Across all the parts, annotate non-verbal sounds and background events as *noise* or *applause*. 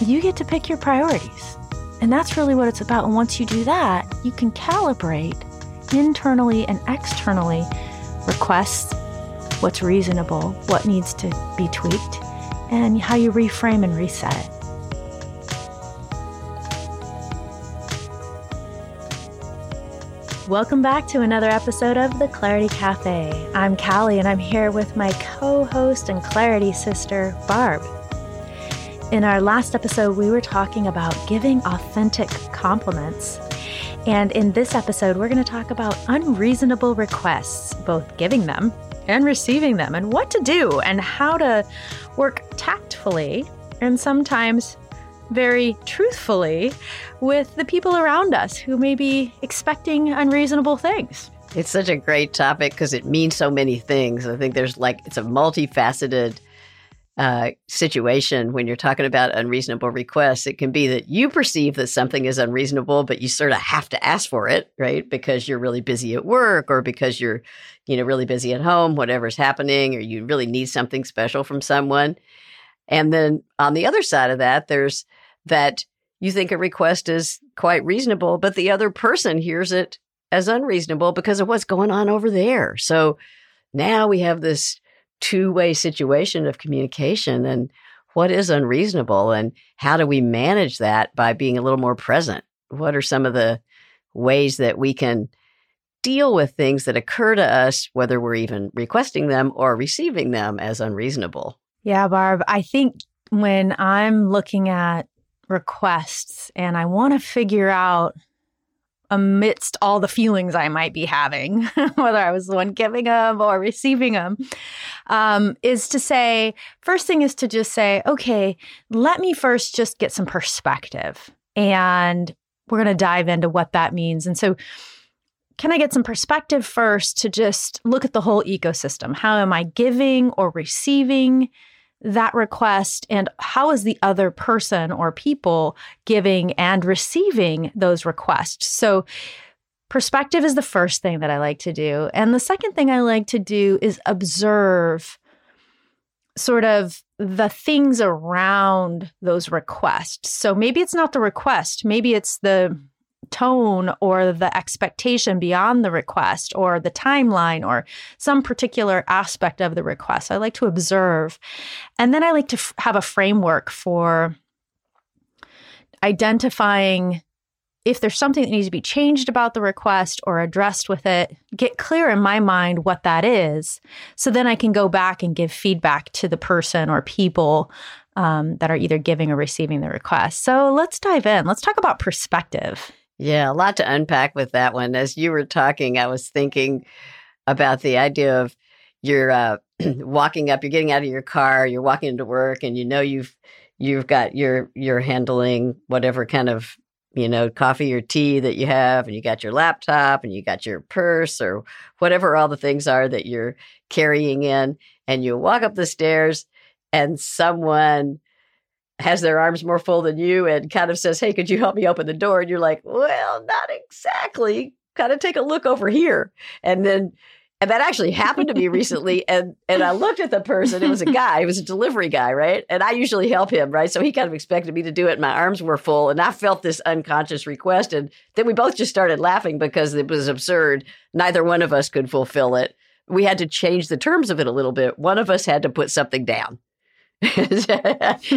you get to pick your priorities. And that's really what it's about. And once you do that, you can calibrate internally and externally requests, what's reasonable, what needs to be tweaked, and how you reframe and reset it. Welcome back to another episode of the Clarity Cafe. I'm Callie and I'm here with my co host and Clarity sister, Barb. In our last episode, we were talking about giving authentic compliments. And in this episode, we're going to talk about unreasonable requests, both giving them and receiving them, and what to do and how to work tactfully and sometimes very truthfully with the people around us who may be expecting unreasonable things. It's such a great topic because it means so many things. I think there's like, it's a multifaceted uh, situation when you're talking about unreasonable requests. It can be that you perceive that something is unreasonable, but you sort of have to ask for it, right? Because you're really busy at work or because you're, you know, really busy at home, whatever's happening, or you really need something special from someone. And then on the other side of that, there's that you think a request is quite reasonable, but the other person hears it as unreasonable because of what's going on over there. So now we have this two way situation of communication and what is unreasonable and how do we manage that by being a little more present? What are some of the ways that we can deal with things that occur to us, whether we're even requesting them or receiving them as unreasonable? Yeah, Barb, I think when I'm looking at requests and I want to figure out amidst all the feelings I might be having, *laughs* whether I was the one giving them or receiving them, um, is to say, first thing is to just say, okay, let me first just get some perspective. And we're going to dive into what that means. And so, can I get some perspective first to just look at the whole ecosystem? How am I giving or receiving? That request and how is the other person or people giving and receiving those requests. So, perspective is the first thing that I like to do. And the second thing I like to do is observe sort of the things around those requests. So maybe it's not the request, maybe it's the tone or the expectation beyond the request or the timeline or some particular aspect of the request. I like to observe. And then I like to f- have a framework for identifying if there's something that needs to be changed about the request or addressed with it, get clear in my mind what that is. So then I can go back and give feedback to the person or people um, that are either giving or receiving the request. So let's dive in. Let's talk about perspective. Yeah, a lot to unpack with that one. As you were talking, I was thinking about the idea of you're uh, *clears throat* walking up, you're getting out of your car, you're walking into work, and you know you've you've got your you're handling whatever kind of you know coffee or tea that you have, and you got your laptop, and you got your purse or whatever all the things are that you're carrying in, and you walk up the stairs, and someone has their arms more full than you and kind of says, Hey, could you help me open the door? And you're like, Well, not exactly. Kind of take a look over here. And then and that actually happened to me recently. *laughs* And and I looked at the person. It was a guy. It was a delivery guy, right? And I usually help him, right? So he kind of expected me to do it. My arms were full, and I felt this unconscious request. And then we both just started laughing because it was absurd. Neither one of us could fulfill it. We had to change the terms of it a little bit. One of us had to put something down. *laughs*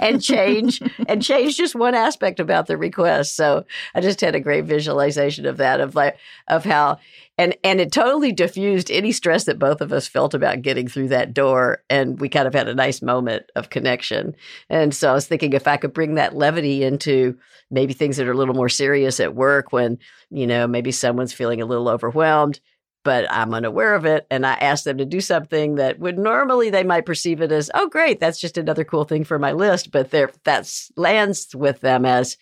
and change and change just one aspect about the request. So I just had a great visualization of that of like of how and and it totally diffused any stress that both of us felt about getting through that door and we kind of had a nice moment of connection. And so I was thinking if I could bring that levity into maybe things that are a little more serious at work when, you know, maybe someone's feeling a little overwhelmed but I'm unaware of it. And I ask them to do something that would normally they might perceive it as, oh, great, that's just another cool thing for my list. But there, that lands with them as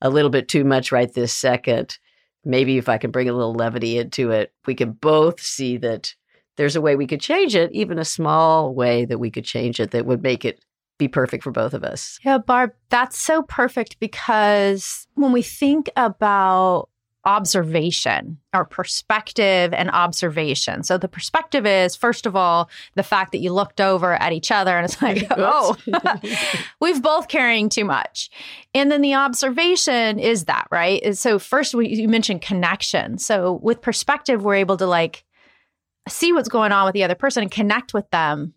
a little bit too much right this second. Maybe if I can bring a little levity into it, we can both see that there's a way we could change it, even a small way that we could change it that would make it be perfect for both of us. Yeah, Barb, that's so perfect because when we think about observation or perspective and observation. So the perspective is, first of all, the fact that you looked over at each other and it's *laughs* like, oh, *laughs* *laughs* we've both carrying too much. And then the observation is that, right? So first, we, you mentioned connection. So with perspective, we're able to like see what's going on with the other person and connect with them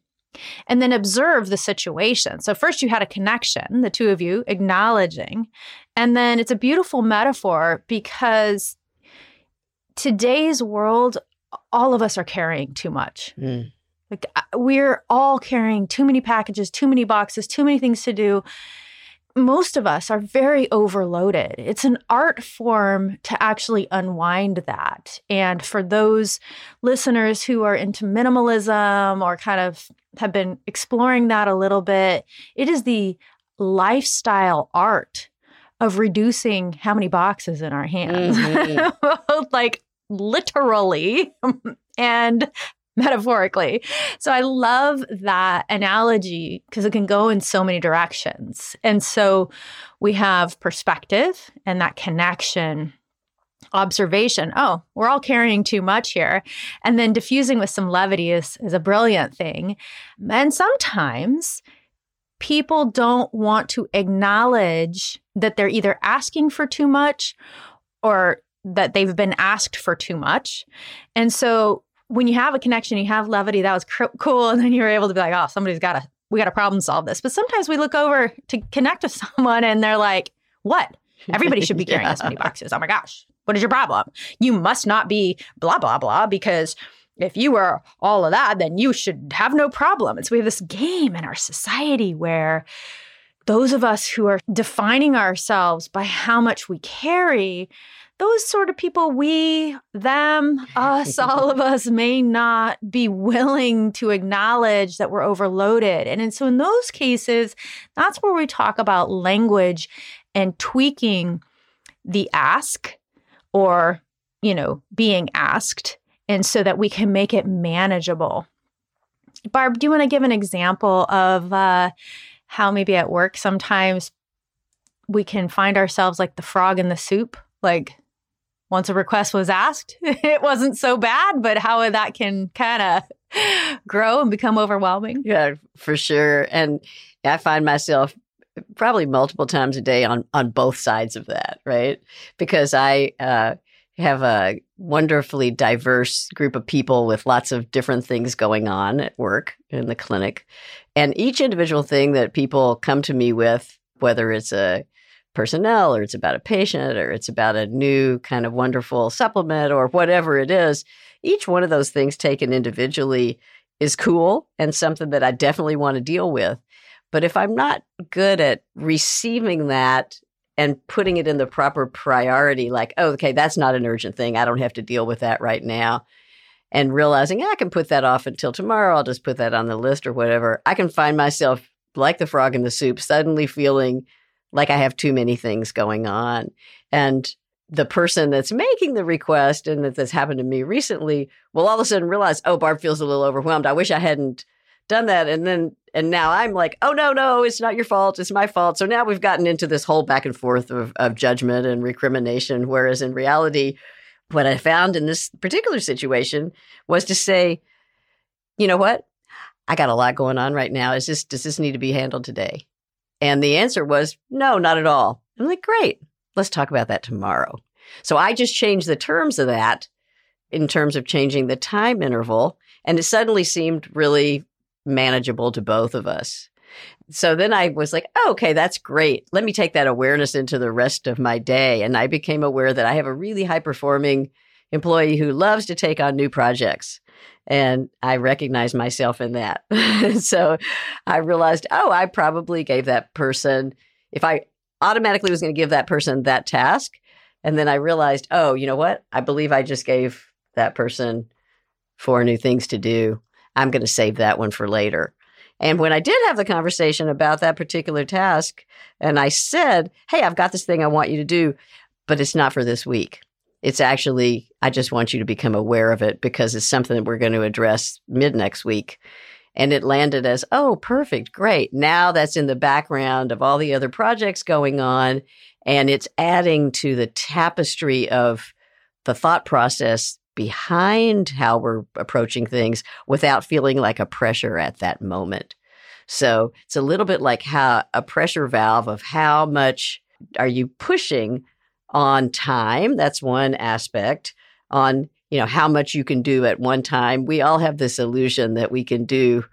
and then observe the situation. So, first you had a connection, the two of you acknowledging. And then it's a beautiful metaphor because today's world, all of us are carrying too much. Mm. Like, uh, we're all carrying too many packages, too many boxes, too many things to do most of us are very overloaded. It's an art form to actually unwind that. And for those listeners who are into minimalism or kind of have been exploring that a little bit, it is the lifestyle art of reducing how many boxes in our hands, mm-hmm. *laughs* like literally *laughs* and metaphorically. So I love that analogy because it can go in so many directions. And so we have perspective and that connection. Observation. Oh, we're all carrying too much here. And then diffusing with some levity is, is a brilliant thing. And sometimes people don't want to acknowledge that they're either asking for too much or that they've been asked for too much. And so when you have a connection, you have levity, that was cr- cool. And then you were able to be like, oh, somebody's got to, we got to problem solve this. But sometimes we look over to connect with *laughs* someone and they're like, what? Everybody should be carrying yeah. this many *laughs* boxes. Oh my gosh. What is your problem? You must not be blah, blah, blah, because if you were all of that, then you should have no problem. And so we have this game in our society where those of us who are defining ourselves by how much we carry those sort of people, we, them, *laughs* us, all of us may not be willing to acknowledge that we're overloaded. And, and so, in those cases, that's where we talk about language and tweaking the ask or, you know, being asked, and so that we can make it manageable. Barb, do you want to give an example of uh, how maybe at work sometimes we can find ourselves like the frog in the soup? Like once a request was asked, *laughs* it wasn't so bad, but how that can kind of *laughs* grow and become overwhelming. Yeah, for sure. And I find myself probably multiple times a day on on both sides of that, right? Because I uh, have a wonderfully diverse group of people with lots of different things going on at work in the clinic, and each individual thing that people come to me with, whether it's a personnel or it's about a patient or it's about a new kind of wonderful supplement or whatever it is, each one of those things taken individually is cool and something that I definitely want to deal with. But if I'm not good at receiving that and putting it in the proper priority, like, oh, okay, that's not an urgent thing. I don't have to deal with that right now. And realizing I can put that off until tomorrow, I'll just put that on the list or whatever. I can find myself like the frog in the soup, suddenly feeling like I have too many things going on. And the person that's making the request and that that's happened to me recently will all of a sudden realize, oh, Barb feels a little overwhelmed. I wish I hadn't done that. And then, and now I'm like, oh, no, no, it's not your fault. It's my fault. So now we've gotten into this whole back and forth of, of judgment and recrimination. Whereas in reality, what I found in this particular situation was to say, you know what? I got a lot going on right now. Is this, does this need to be handled today? And the answer was, no, not at all. I'm like, great. Let's talk about that tomorrow. So I just changed the terms of that in terms of changing the time interval. And it suddenly seemed really manageable to both of us. So then I was like, oh, okay, that's great. Let me take that awareness into the rest of my day. And I became aware that I have a really high performing employee who loves to take on new projects. And I recognized myself in that. *laughs* so I realized, oh, I probably gave that person, if I automatically was going to give that person that task. And then I realized, oh, you know what? I believe I just gave that person four new things to do. I'm going to save that one for later. And when I did have the conversation about that particular task, and I said, Hey, I've got this thing I want you to do, but it's not for this week. It's actually, I just want you to become aware of it because it's something that we're going to address mid next week. And it landed as, oh, perfect, great. Now that's in the background of all the other projects going on. And it's adding to the tapestry of the thought process behind how we're approaching things without feeling like a pressure at that moment. So it's a little bit like how a pressure valve of how much are you pushing on time? That's one aspect. On, you know, how much you can do at one time. We all have this illusion that we can do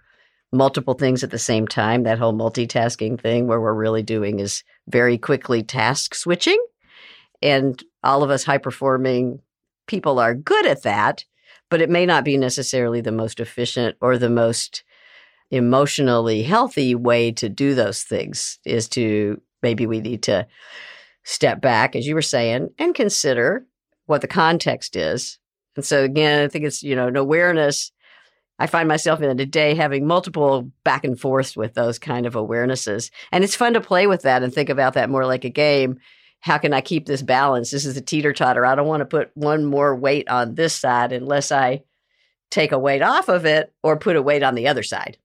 multiple things at the same time. That whole multitasking thing where we're really doing is very quickly task switching. And all of us high performing people are good at that, but it may not be necessarily the most efficient or the most emotionally healthy way to do those things is to maybe we need to step back, as you were saying, and consider what the context is. And so again, I think it's, you know, an awareness. I find myself in a day having multiple back and forth with those kind of awarenesses. And it's fun to play with that and think about that more like a game how can I keep this balance? This is a teeter totter. I don't want to put one more weight on this side unless I take a weight off of it or put a weight on the other side,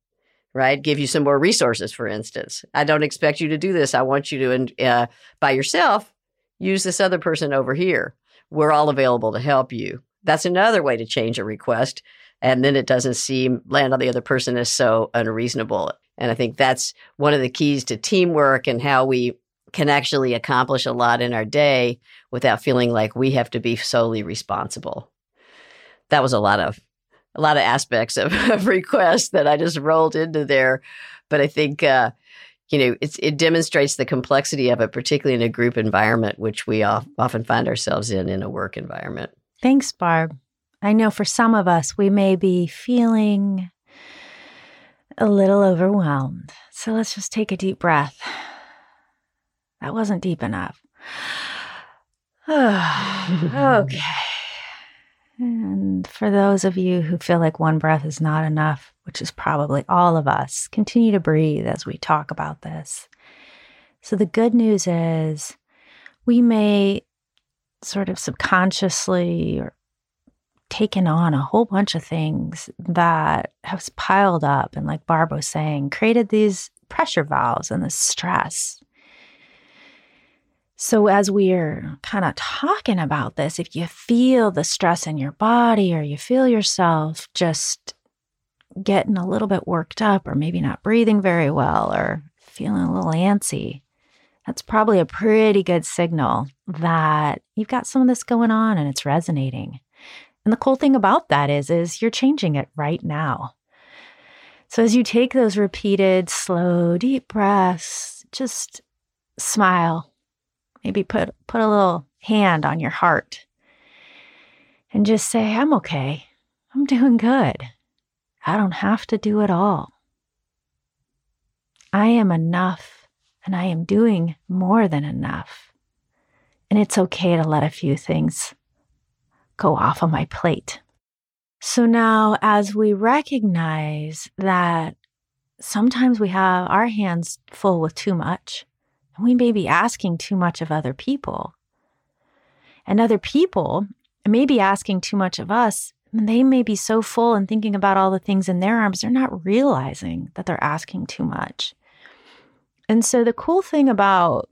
right? Give you some more resources, for instance. I don't expect you to do this. I want you to, uh, by yourself, use this other person over here. We're all available to help you. That's another way to change a request. And then it doesn't seem land on the other person as so unreasonable. And I think that's one of the keys to teamwork and how we can actually accomplish a lot in our day without feeling like we have to be solely responsible. That was a lot of a lot of aspects of, *laughs* of requests that I just rolled into there, but I think uh, you know it demonstrates the complexity of it, particularly in a group environment, which we often find ourselves in in a work environment. Thanks, Barb. I know for some of us, we may be feeling a little overwhelmed. So let's just take a deep breath. That wasn't deep enough. *sighs* *laughs* okay. And for those of you who feel like one breath is not enough, which is probably all of us, continue to breathe as we talk about this. So, the good news is we may sort of subconsciously or taken on a whole bunch of things that have piled up and like Barb was saying, created these pressure valves and this stress. So, as we're kind of talking about this, if you feel the stress in your body or you feel yourself just getting a little bit worked up or maybe not breathing very well or feeling a little antsy, that's probably a pretty good signal that you've got some of this going on and it's resonating. And the cool thing about that is is you're changing it right now. So as you take those repeated slow deep breaths, just smile Maybe put put a little hand on your heart and just say, I'm okay. I'm doing good. I don't have to do it all. I am enough and I am doing more than enough. And it's okay to let a few things go off of my plate. So now, as we recognize that sometimes we have our hands full with too much, and we may be asking too much of other people. And other people may be asking too much of us. And they may be so full and thinking about all the things in their arms, they're not realizing that they're asking too much. And so, the cool thing about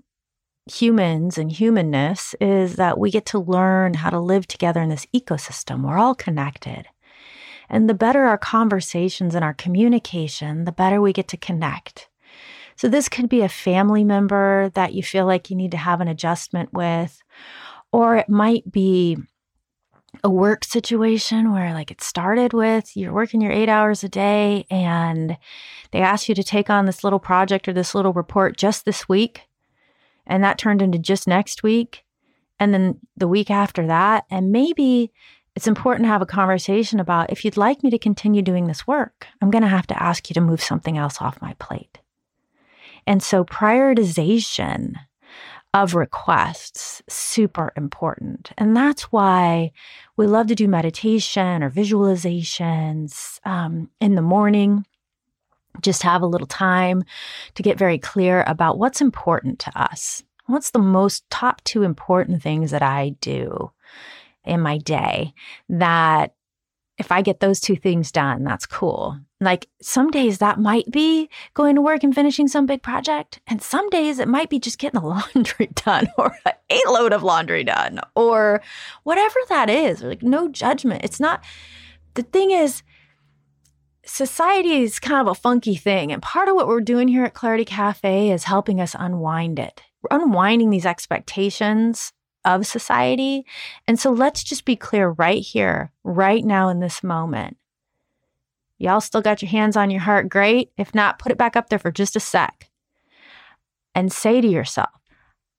humans and humanness is that we get to learn how to live together in this ecosystem. We're all connected. And the better our conversations and our communication, the better we get to connect. So, this could be a family member that you feel like you need to have an adjustment with, or it might be a work situation where, like, it started with you're working your eight hours a day and they asked you to take on this little project or this little report just this week. And that turned into just next week. And then the week after that. And maybe it's important to have a conversation about if you'd like me to continue doing this work, I'm going to have to ask you to move something else off my plate. And so prioritization of requests super important. And that's why we love to do meditation or visualizations um, in the morning. Just have a little time to get very clear about what's important to us. What's the most top two important things that I do in my day that if I get those two things done, that's cool. Like some days that might be going to work and finishing some big project. And some days it might be just getting the *laughs* laundry done or a load of laundry done or whatever that is. Like no judgment. It's not, the thing is, society is kind of a funky thing. And part of what we're doing here at Clarity Cafe is helping us unwind it. We're unwinding these expectations of society. And so let's just be clear right here, right now in this moment. Y'all still got your hands on your heart? Great. If not, put it back up there for just a sec and say to yourself,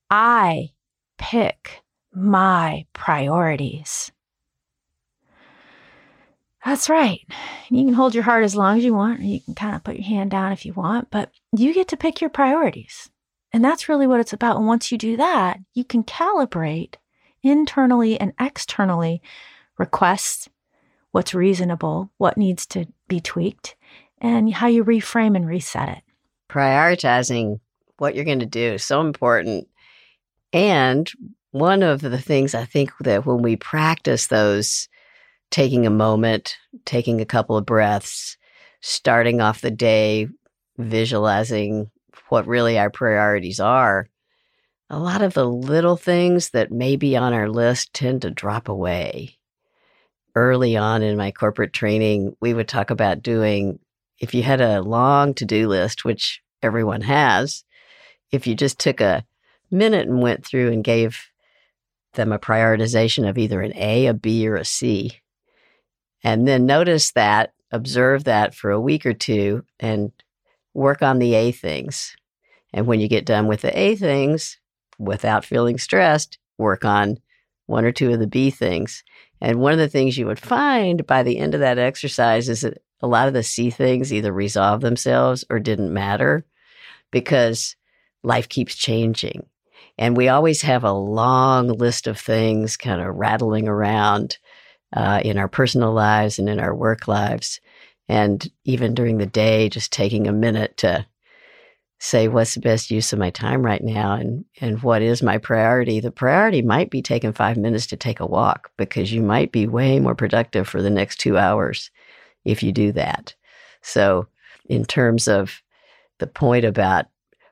I pick my priorities. That's right. You can hold your heart as long as you want, or you can kind of put your hand down if you want, but you get to pick your priorities. And that's really what it's about. And once you do that, you can calibrate internally and externally requests, what's reasonable, what needs to be tweaked, and how you reframe and reset it. Prioritizing what you're going to do so important. And one of the things I think that when we practice those, taking a moment, taking a couple of breaths, starting off the day, visualizing what really our priorities are, a lot of the little things that may be on our list tend to drop away early on in my corporate training, we would talk about doing, if you had a long to do list, which everyone has, if you just took a minute and went through and gave them a prioritization of either an A, a B, or a C, and then notice that, observe that for a week or two, and work on the A things. And when you get done with the A things, without feeling stressed, work on one or two of the B things. And one of the things you would find by the end of that exercise is that a lot of the C things either resolve themselves or didn't matter because life keeps changing. And we always have a long list of things kind of rattling around uh, in our personal lives and in our work lives. And even during the day, just taking a minute to say what's the best use of my time right now? And and what is my priority? The priority might be taking 5 minutes to take a walk because you might be way more productive for the next 2 hours if you do that. So in terms of the point about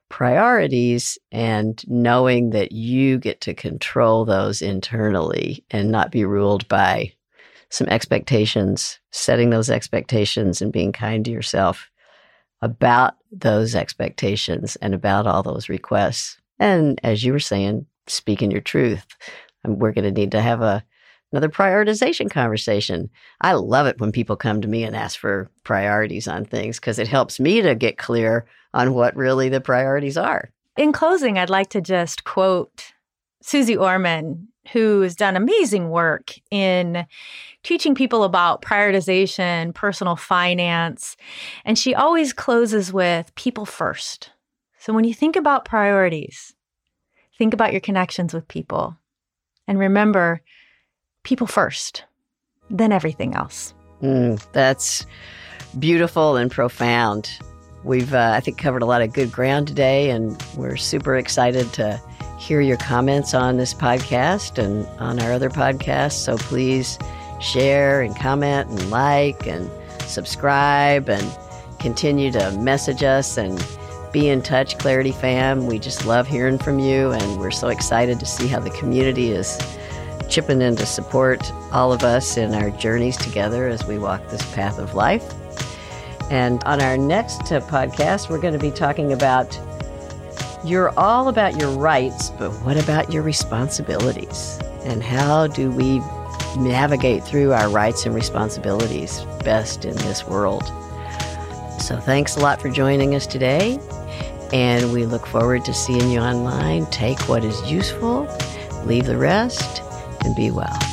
priorities and knowing that you get to control those internally and not be ruled by some expectations setting those expectations and being kind to yourself about those expectations and about all those requests. And as you were saying, speaking your truth, um, we're going to need to have a another prioritization conversation. I love it when people come to me and ask for priorities on things because it helps me to get clear on what really the priorities are. In closing, I'd like to just quote Suze Orman who has done amazing work in teaching people about prioritization, personal finance. And she always closes with people first. So when you think about priorities, think about your connections with people. And remember, people first, then everything else. Mm, that's beautiful and profound. We've, uh, I think, covered a lot of good ground today, and we're super excited to hear your comments on this podcast and on our other podcasts. So please share and comment and like and subscribe and continue to message us and be in touch, Clarity Fam. We just love hearing from you, and we're so excited to see how the community is chipping in to support all of us in our journeys together as we walk this path of life. And on our next podcast, we're going to be talking about you're all about your rights, but what about your responsibilities? And how do we navigate through our rights and responsibilities best in this world? So, thanks a lot for joining us today. And we look forward to seeing you online. Take what is useful, leave the rest, and be well.